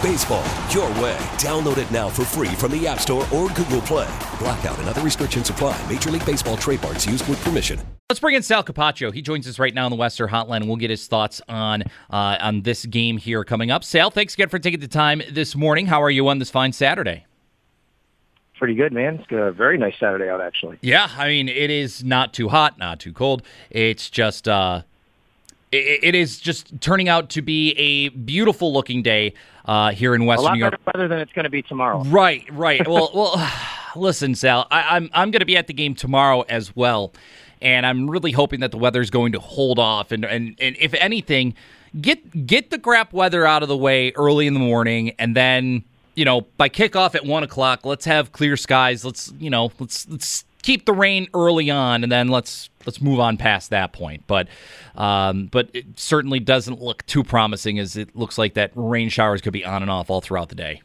Baseball, your way. Download it now for free from the App Store or Google Play. Blackout and other restrictions apply. Major League Baseball trademarks used with permission. Let's bring in Sal Capaccio. He joins us right now on the Western Hotline, and we'll get his thoughts on uh, on this game here coming up. Sal, thanks again for taking the time this morning. How are you on this fine Saturday? Pretty good, man. It's a very nice Saturday out, actually. Yeah, I mean, it is not too hot, not too cold. It's just, uh, it, is just turning out to be a beautiful looking day uh, here in Western New York. A lot better weather than it's going to be tomorrow. Right, right. well, well, listen, Sal, I, I'm I'm going to be at the game tomorrow as well and I'm really hoping that the weather is going to hold off. And, and and if anything, get get the crap weather out of the way early in the morning, and then you know by kickoff at one o'clock, let's have clear skies. Let's you know let's let's keep the rain early on, and then let's let's move on past that point. But um, but it certainly doesn't look too promising, as it looks like that rain showers could be on and off all throughout the day.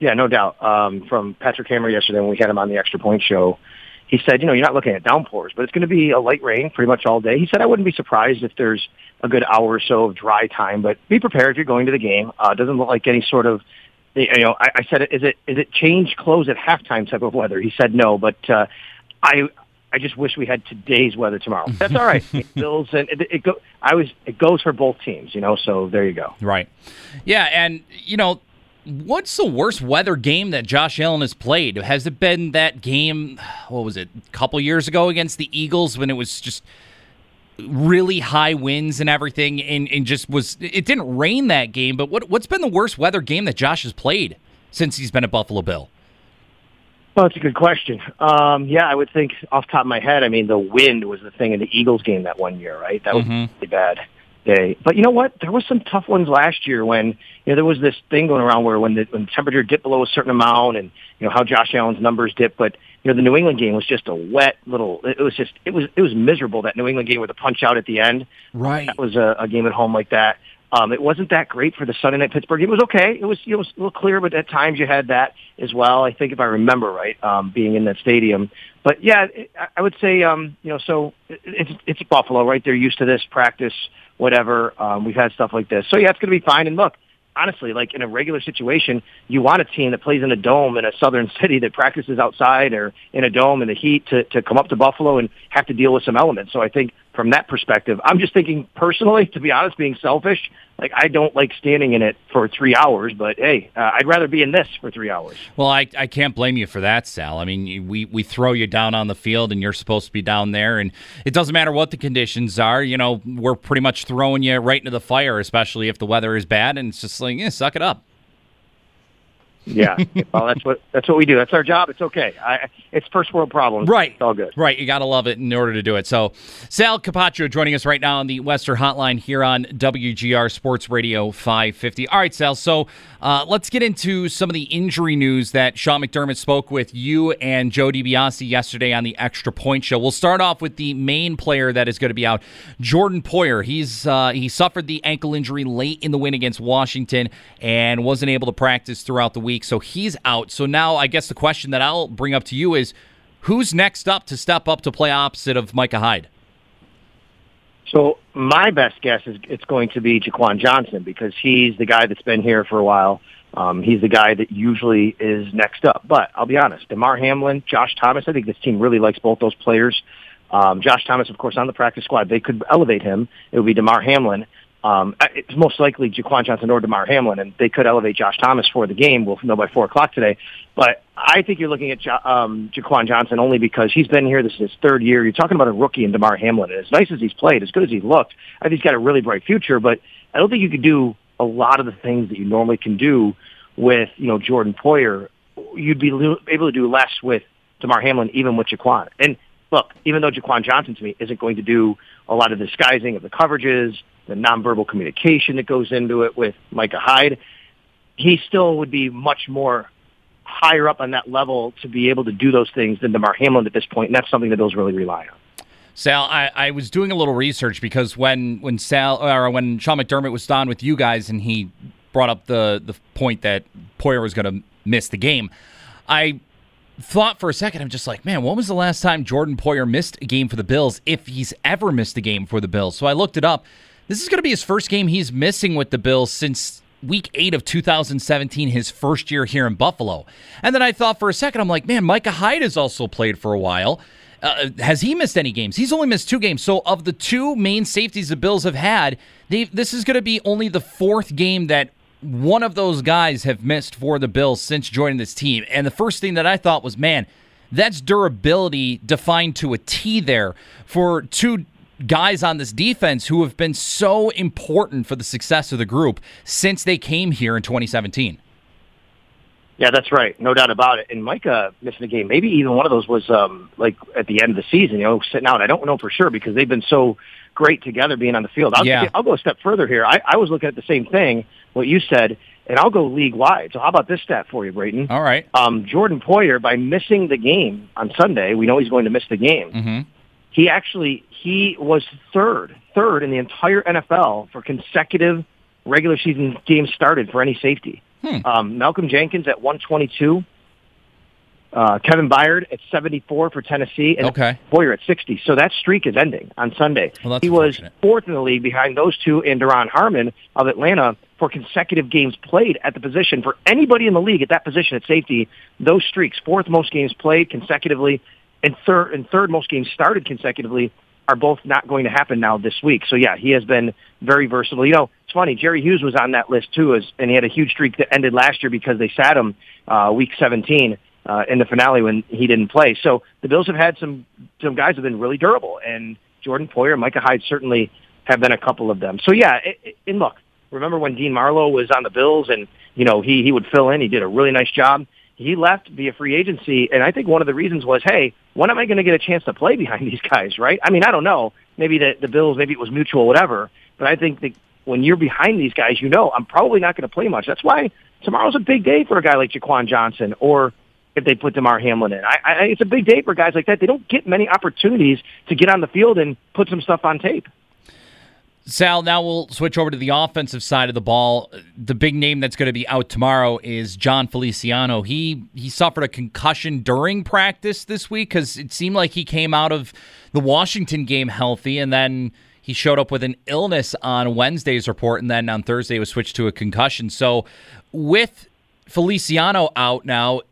Yeah, no doubt. Um, from Patrick Hammer yesterday when we had him on the Extra Point show, he said, you know, you're not looking at downpours, but it's going to be a light rain pretty much all day. He said, I wouldn't be surprised if there's a good hour or so of dry time, but be prepared if you're going to the game. Uh, doesn't look like any sort of, you know, I, I said, is it is it change clothes at halftime type of weather? He said no, but uh, I I just wish we had today's weather tomorrow. That's all right. Bills and it, it go. I was it goes for both teams, you know. So there you go. Right. Yeah, and you know What's the worst weather game that Josh Allen has played? Has it been that game? What was it? A couple years ago against the Eagles when it was just really high winds and everything, and, and just was. It didn't rain that game, but what what's been the worst weather game that Josh has played since he's been a Buffalo Bill? Well, it's a good question. Um, yeah, I would think off top of my head. I mean, the wind was the thing in the Eagles game that one year, right? That was mm-hmm. really bad day. But you know what? There was some tough ones last year when you know there was this thing going around where when the when the temperature dipped below a certain amount, and you know how Josh Allen's numbers dipped. But you know the New England game was just a wet little. It was just it was it was miserable that New England game with the punch out at the end. Right. That was a, a game at home like that. Um, it wasn't that great for the Sunday night Pittsburgh. It was okay. It was it was a little clear, but at times you had that as well. I think if I remember right, um, being in that stadium. But yeah, it, I would say um, you know so it, it's it's Buffalo, right? They're used to this practice whatever. Um, we've had stuff like this. So yeah, it's going to be fine. And look, honestly, like in a regular situation, you want a team that plays in a dome in a southern city that practices outside or in a dome in the heat to, to come up to Buffalo and have to deal with some elements. So I think from that perspective, I'm just thinking personally, to be honest, being selfish, like I don't like standing in it for three hours, but hey, uh, I'd rather be in this for three hours. Well, I, I can't blame you for that, Sal. I mean, we, we throw you down on the field and you're supposed to be down there, and it doesn't matter what the conditions are. You know, we're pretty much throwing you right into the fire, especially if the weather is bad, and it's just like, yeah, suck it up. Yeah, well, that's what that's what we do. That's our job. It's okay. I, it's first world problems. Right. It's all good. Right. You got to love it in order to do it. So, Sal Capaccio joining us right now on the Western Hotline here on WGR Sports Radio 550. All right, Sal. So, uh, let's get into some of the injury news that Sean McDermott spoke with you and Joe DiBiase yesterday on the Extra Point Show. We'll start off with the main player that is going to be out, Jordan Poyer. He's uh, he suffered the ankle injury late in the win against Washington and wasn't able to practice throughout the week. So he's out. So now I guess the question that I'll bring up to you is who's next up to step up to play opposite of Micah Hyde? So my best guess is it's going to be Jaquan Johnson because he's the guy that's been here for a while. Um, he's the guy that usually is next up. But I'll be honest, Damar Hamlin, Josh Thomas, I think this team really likes both those players. Um, Josh Thomas, of course, on the practice squad. They could elevate him. It would be Damar Hamlin. Um, it's most likely Jaquan Johnson or Damar Hamlin, and they could elevate Josh Thomas for the game. We'll know by four o'clock today. But I think you're looking at jo- um, Jaquan Johnson only because he's been here. This is his third year. You're talking about a rookie in Damar Hamlin. And as nice as he's played, as good as he looked, I think he's got a really bright future. But I don't think you could do a lot of the things that you normally can do with you know Jordan Poyer. You'd be able to do less with Damar Hamlin, even with Jaquan. And look, even though Jaquan Johnson to me isn't going to do a lot of disguising of the coverages, the nonverbal communication that goes into it with Micah Hyde, he still would be much more higher up on that level to be able to do those things than Damar Hamlin at this point. and that's something that those really rely on. Sal, I, I was doing a little research because when when Sal or when Sean McDermott was on with you guys and he brought up the the point that Poyer was going to miss the game, I thought for a second, I'm just like, man, when was the last time Jordan Poyer missed a game for the Bills, if he's ever missed a game for the Bills? So I looked it up. This is going to be his first game he's missing with the Bills since week eight of 2017, his first year here in Buffalo. And then I thought for a second, I'm like, man, Micah Hyde has also played for a while. Uh, has he missed any games? He's only missed two games. So, of the two main safeties the Bills have had, this is going to be only the fourth game that one of those guys have missed for the Bills since joining this team. And the first thing that I thought was, man, that's durability defined to a T there for two guys on this defense who have been so important for the success of the group since they came here in 2017. Yeah, that's right. No doubt about it. And Micah missing a game. Maybe even one of those was um like at the end of the season, you know, sitting out. I don't know for sure because they've been so great together being on the field. I'll, yeah. I'll go a step further here. I, I was looking at the same thing, what you said, and I'll go league wide. So how about this stat for you, Brayton? All right. Um, Jordan Poyer, by missing the game on Sunday, we know he's going to miss the game. Mm-hmm. He actually he was third, third in the entire NFL for consecutive regular season games started for any safety. Hmm. Um, Malcolm Jenkins at 122, uh, Kevin Byard at 74 for Tennessee, and okay. Poyer at 60. So that streak is ending on Sunday. Well, he was fourth in the league behind those two and Duron Harmon of Atlanta for consecutive games played at the position. For anybody in the league at that position at safety, those streaks, fourth most games played consecutively, and third and third most games started consecutively are both not going to happen now this week. So yeah, he has been very versatile. You know, it's funny. Jerry Hughes was on that list too, as, and he had a huge streak that ended last year because they sat him uh, week 17 uh, in the finale when he didn't play. So the Bills have had some some guys have been really durable, and Jordan Poyer, Micah Hyde certainly have been a couple of them. So yeah, it, it, and look, remember when Dean Marlowe was on the Bills, and you know he he would fill in. He did a really nice job he left via free agency, and I think one of the reasons was, hey, when am I going to get a chance to play behind these guys, right? I mean, I don't know. Maybe the, the Bills, maybe it was mutual, whatever. But I think that when you're behind these guys, you know I'm probably not going to play much. That's why tomorrow's a big day for a guy like Jaquan Johnson, or if they put Damar Hamlin in. I, I, it's a big day for guys like that. They don't get many opportunities to get on the field and put some stuff on tape. Sal, now we'll switch over to the offensive side of the ball. The big name that's going to be out tomorrow is John Feliciano. He he suffered a concussion during practice this week because it seemed like he came out of the Washington game healthy, and then he showed up with an illness on Wednesday's report, and then on Thursday was switched to a concussion. So with Feliciano out now,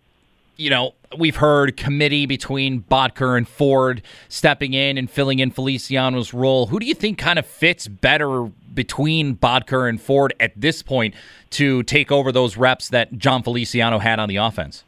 you know, we've heard committee between Boettger and Ford stepping in and filling in Feliciano's role. Who do you think kind of fits better between Boettger and Ford at this point to take over those reps that John Feliciano had on the offense?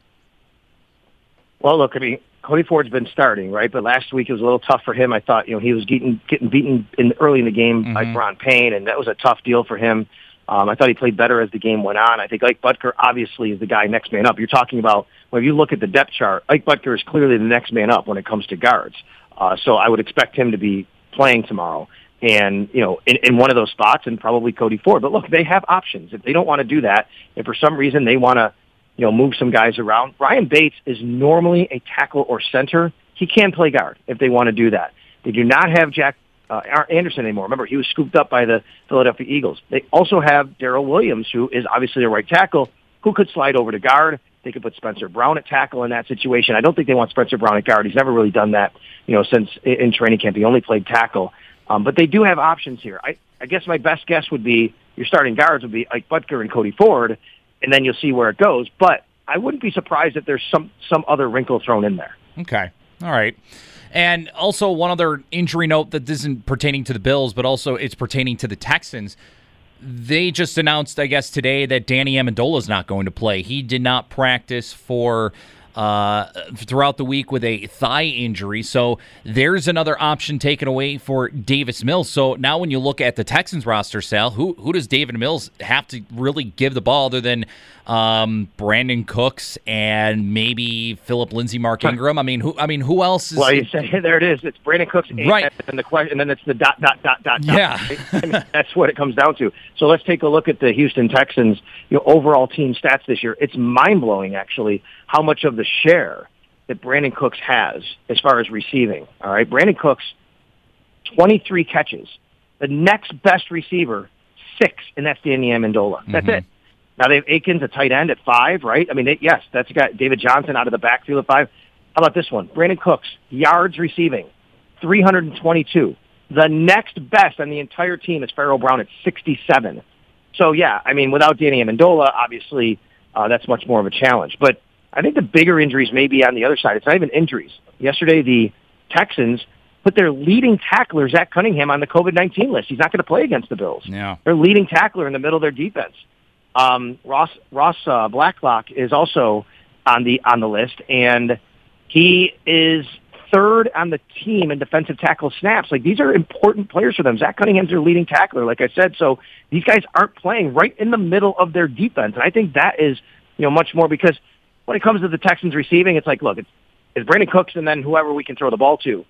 Well, look, I mean, Cody Ford's been starting, right? But last week it was a little tough for him. I thought, you know, he was getting getting beaten in early in the game mm-hmm. by Daron Payne, and that was a tough deal for him. Um, I thought he played better as the game went on. I think Ike Boettger obviously is the guy next man up. You're talking about when you look at the depth chart, Ike Boettger is clearly the next man up when it comes to guards. Uh, so I would expect him to be playing tomorrow and, you know, in, in one of those spots and probably Cody Ford. But look, they have options. If they don't want to do that, if for some reason they want to, you know, move some guys around, Ryan Bates is normally a tackle or center. He can play guard if they want to do that. They do not have Jack uh, Anderson anymore. Remember, he was scooped up by the Philadelphia Eagles. They also have Daryl Williams, who is obviously a right tackle, who could slide over to guard. They could put Spencer Brown at tackle in that situation. I don't think they want Spencer Brown at guard. He's never really done that, you know, since in training camp. He only played tackle. Um, but they do have options here. I, I guess my best guess would be your starting guards would be Ike Boettger and Cody Ford, and then you'll see where it goes. But I wouldn't be surprised if there's some some other wrinkle thrown in there. Okay. All right. And also, one other injury note that isn't pertaining to the Bills, but also it's pertaining to the Texans. They just announced, I guess, today that Danny Amendola is not going to play. He did not practice for uh, throughout the week with a thigh injury. So there's another option taken away for Davis Mills. So now when you look at the Texans roster, Sal, who who does David Mills have to really give the ball other than um, Brandin Cooks and maybe Phillip Lindsay, Mark Ingram? I mean, who I mean, who else? Is, well, you say there it is. It's Brandin Cooks, right? And the question, and then it's the dot dot dot dot. Yeah, I mean, that's what it comes down to. So let's take a look at the Houston Texans. You know, overall team stats this year. It's mind blowing, actually, how much of the share that Brandin Cooks has as far as receiving. All right, Brandin Cooks, 23 catches. The next best receiver, six, and that's Danny Amendola. That's Mhm. it. Now they have Akins, a tight end, at five, right? I mean, they, yes, that's got David Johnson out of the backfield at five. How about this one? Brandin Cooks, yards receiving, 322. The next best on the entire team is Pharaoh Brown at 67. So yeah, I mean, without Danny Amendola, obviously uh, that's much more of a challenge. But I think the bigger injuries may be on the other side. It's not even injuries. Yesterday, the Texans put their leading tackler, Zach Cunningham, on the COVID-19 list. He's not going to play against the Bills. Yeah. Their leading tackler in the middle of their defense. Um, Ross Ross uh, Blacklock is also on the on the list, and he is third on the team in defensive tackle snaps. Like these are important players for them. Zach Cunningham's their leading tackler, like I said. So these guys aren't playing right in the middle of their defense, and I think that is you know much more because when it comes to the Texans receiving, it's like look, it's, it's Brandin Cooks and then whoever we can throw the ball to,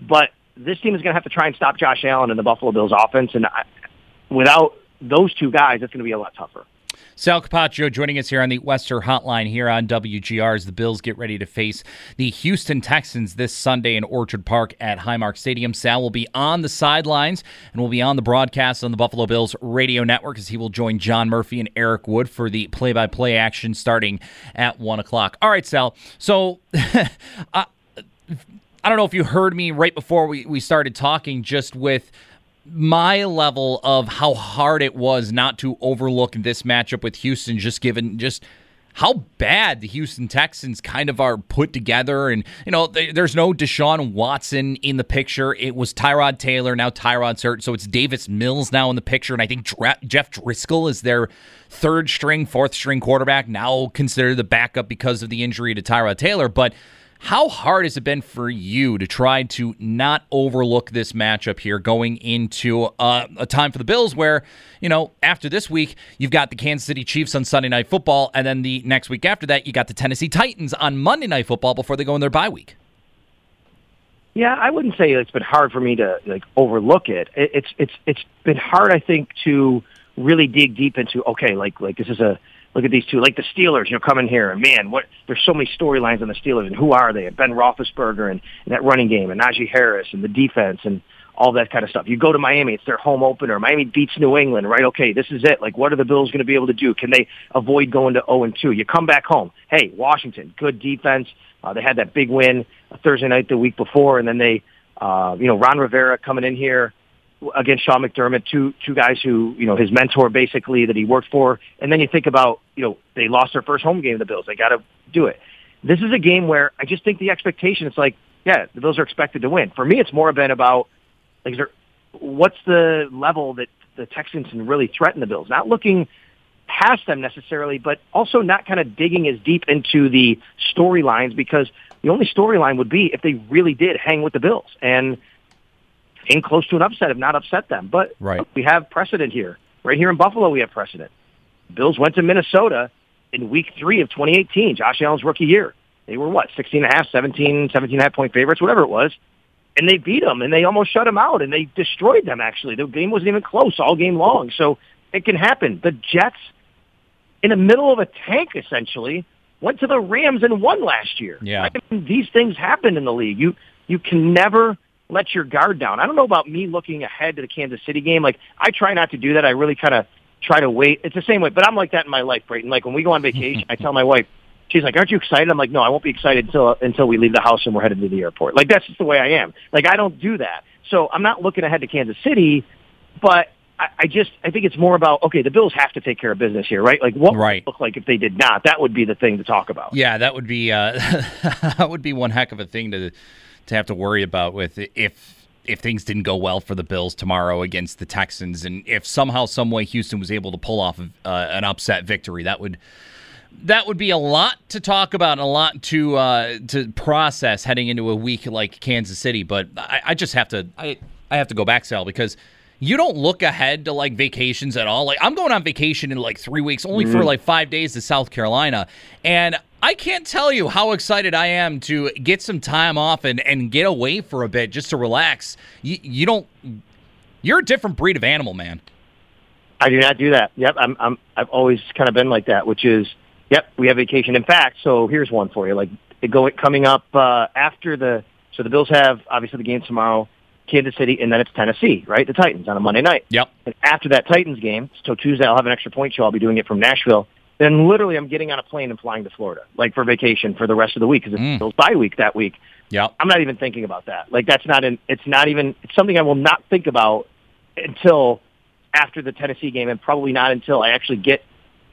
but this team is going to have to try and stop Josh Allen and the Buffalo Bills offense, and I, without those two guys, it's going to be a lot tougher. Sal Capaccio joining us here on the Wester Hotline here on WGR as the Bills get ready to face the Houston Texans this Sunday in Orchard Park at Highmark Stadium. Sal will be on the sidelines and will be on the broadcast on the Buffalo Bills radio network as he will join John Murphy and Eric Wood for the play-by-play action starting at 1 o'clock. All right, Sal. So I, I don't know if you heard me right before we, we started talking just with – my level of how hard it was not to overlook this matchup with Houston, just given just how bad the Houston Texans kind of are put together. And, you know, there's no Deshaun Watson in the picture. It was Tyrod Taylor. Now Tyrod's hurt. So it's Davis Mills now in the picture. And I think Jeff Driskel is their third string, fourth string quarterback, now considered the backup because of the injury to Tyrod Taylor. But, how hard has it been for you to try to not overlook this matchup here going into uh, a time for the Bills where, you know, after this week, you've got the Kansas City Chiefs on Sunday Night Football, and then the next week after that, you got the Tennessee Titans on Monday Night Football before they go in their bye week? Yeah, I wouldn't say it's been hard for me to like overlook it. It's it's it's been hard, I think, to really dig deep into. Okay, like like this is a look at these two, like the Steelers, you know, coming here and man, what there's so many storylines on the Steelers and who are they? And Ben Roethlisberger and, and that running game and Najee Harris and the defense and all that kind of stuff. You go to Miami, it's their home opener. Miami beats New England, right? Okay, this is it. Like, what are the Bills going to be able to do? Can they avoid going to 0 and 2? You come back home. Hey, Washington, good defense. Uh, they had that big win Thursday night the week before, and then they, uh, you know, Ron Rivera coming in here against Sean McDermott, two two guys who you know his mentor basically that he worked for, and then you think about you know they lost their first home game of the Bills. They got to do it. This is a game where I just think the expectation is like, yeah, the Bills are expected to win. For me, it's more of been about like, there, what's the level that the Texans can really threaten the Bills? Not looking past them necessarily, but also not kind of digging as deep into the storylines because the only storyline would be if they really did hang with the Bills and came close to an upset, have not upset them. But right. we have precedent here. Right here in Buffalo, we have precedent. Bills went to Minnesota in week three of 2018, Josh Allen's rookie year. They were what, 16 and a half, 17, 17 and a half point favorites, whatever it was. And they beat them and they almost shut them out and they destroyed them actually. The game wasn't even close all game long. So it can happen. The Jets in the middle of a tank essentially went to the Rams and won last year. Yeah. I mean, these things happen in the league. You you can never let your guard down. I don't know about me looking ahead to the Kansas City game. Like I try not to do that. I really kind of try to wait. It's the same way, but I'm like that in my life, Brayton. Like when we go on vacation, I tell my wife, she's like, "Aren't you excited?" I'm like, "No, I won't be excited until until we leave the house and we're headed to the airport." Like that's just the way I am. Like I don't do that. So I'm not looking ahead to Kansas City, but I, I just I think it's more about okay, the Bills have to take care of business here, right? Like what right. would it look like if they did not? That would be the thing to talk about. Yeah, that would be uh, that would be one heck of a thing to to have to worry about with if if things didn't go well for the Bills tomorrow against the Texans, and if somehow, some way, Houston was able to pull off uh, an upset victory, that would that would be a lot to talk about and a lot to uh, to process heading into a week like Kansas City. But I, I just have to I I have to go back, Sal, because you don't look ahead to like vacations at all. Like I'm going on vacation in like three weeks, only mm-hmm. for like five days to South Carolina, and I can't tell you how excited I am to get some time off and, and get away for a bit just to relax. You, you don't. You're a different breed of animal, man. I do not do that. Yep, I'm. I'm. I've always kind of been like that, which is, yep, we have vacation. In fact, so here's one for you. Like it go coming up uh, after the. So the Bills have obviously the game tomorrow, Kansas City, and then it's Tennessee, right? The Titans on a Monday night. Yep. And after that Titans game, so Tuesday I'll have an extra point show. I'll be doing it from Nashville then literally I'm getting on a plane and flying to Florida, like for vacation for the rest of the week because it's mm. Bye week that week. Yeah, I'm not even thinking about that. Like that's not in. It's not even. It's something I will not think about until after the Tennessee game, and probably not until I actually get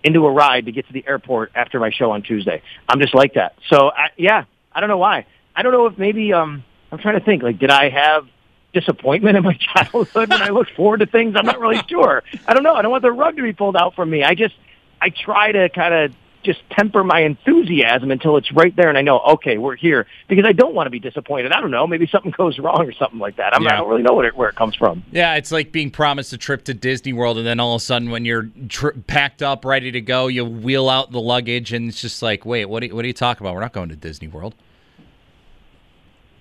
into a ride to get to the airport after my show on Tuesday. I'm just like that. So I, yeah, I don't know why. I don't know if maybe um I'm trying to think. Like, did I have disappointment in my childhood when I looked forward to things? I'm not really sure. I don't know. I don't want the rug to be pulled out from me. I just I try to kind of just temper my enthusiasm until it's right there and I know, okay, we're here because I don't want to be disappointed. I don't know. Maybe something goes wrong or something like that. I'm, yeah. I don't really know it, where it comes from. Yeah, it's like being promised a trip to Disney World and then all of a sudden when you're tri- packed up, ready to go, you wheel out the luggage and it's just like, wait, what are, you, what are you talking about? We're not going to Disney World.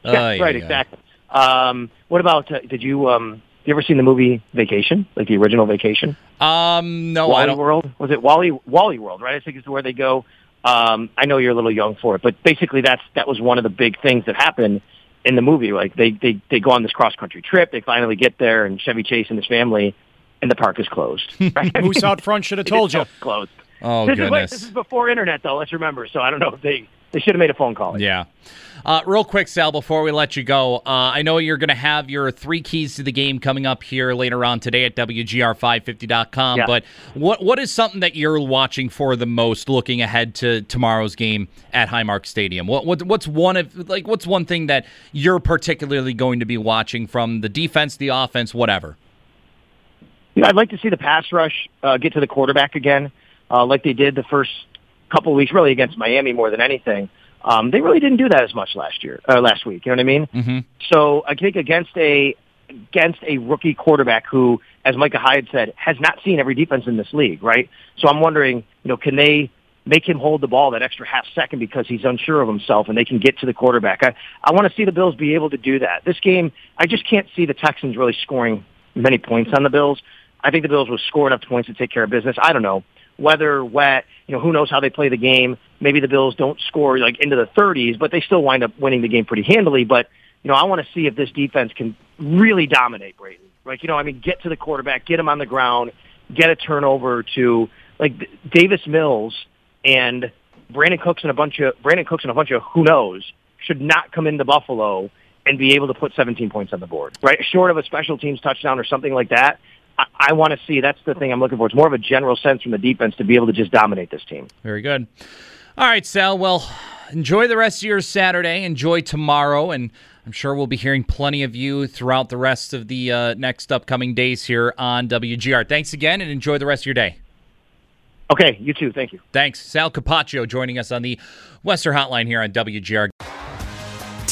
Yeah, uh, right, yeah. exactly. Um, what about, uh, did you, um, you ever seen the movie Vacation, like the original Vacation? Um, no, Wally I don't. World was it Wally Wally World? Right, I think it's where they go. Um, I know you're a little young for it, but basically that's that was one of the big things that happened in the movie. Like they they they go on this cross country trip. They finally get there, and Chevy Chase and his family, and the park is closed. Right? Moose out front should have told you. Closed. Oh this goodness! Is, this is before internet, though. Let's remember. So I don't know if they they should have made a phone call. Yeah. Uh, real quick, Sal, before we let you go, uh, I know you're going to have your three keys to the game coming up here later on today at WGR550.com. Yeah. But what what is something that you're watching for the most looking ahead to tomorrow's game at Highmark Stadium? What, what what's one of like what's one thing that you're particularly going to be watching from the defense, the offense, whatever? Yeah, I'd like to see the pass rush uh, get to the quarterback again, uh, like they did the first couple of weeks, really against Miami more than anything. Um, they really didn't do that as much last year, uh, last week. You know what I mean? Mm-hmm. So I think against a against a rookie quarterback who, as Micah Hyde said, has not seen every defense in this league, right? So I'm wondering, you know, can they make him hold the ball that extra half second because he's unsure of himself and they can get to the quarterback? I, I want to see the Bills be able to do that. This game, I just can't see the Texans really scoring many points on the Bills. I think the Bills will score enough points to take care of business. I don't know weather, wet, you know, who knows how they play the game. Maybe the Bills don't score like into the 30s, but they still wind up winning the game pretty handily. But, you know, I want to see if this defense can really dominate Brayton. Like, you know, I mean, get to the quarterback, get him on the ground, get a turnover to like Davis Mills and Brandin Cooks and a bunch of Brandin Cooks and a bunch of who knows should not come into Buffalo and be able to put 17 points on the board, right? Short of a special teams touchdown or something like that, I, I want to see. That's the thing I'm looking for. It's more of a general sense from the defense to be able to just dominate this team. Very good. All right, Sal. Well, enjoy the rest of your Saturday. Enjoy tomorrow, and I'm sure we'll be hearing plenty of you throughout the rest of the uh, next upcoming days here on WGR. Thanks again, and enjoy the rest of your day. Okay, you too. Thank you. Thanks. Sal Capaccio joining us on the Western Hotline here on WGR.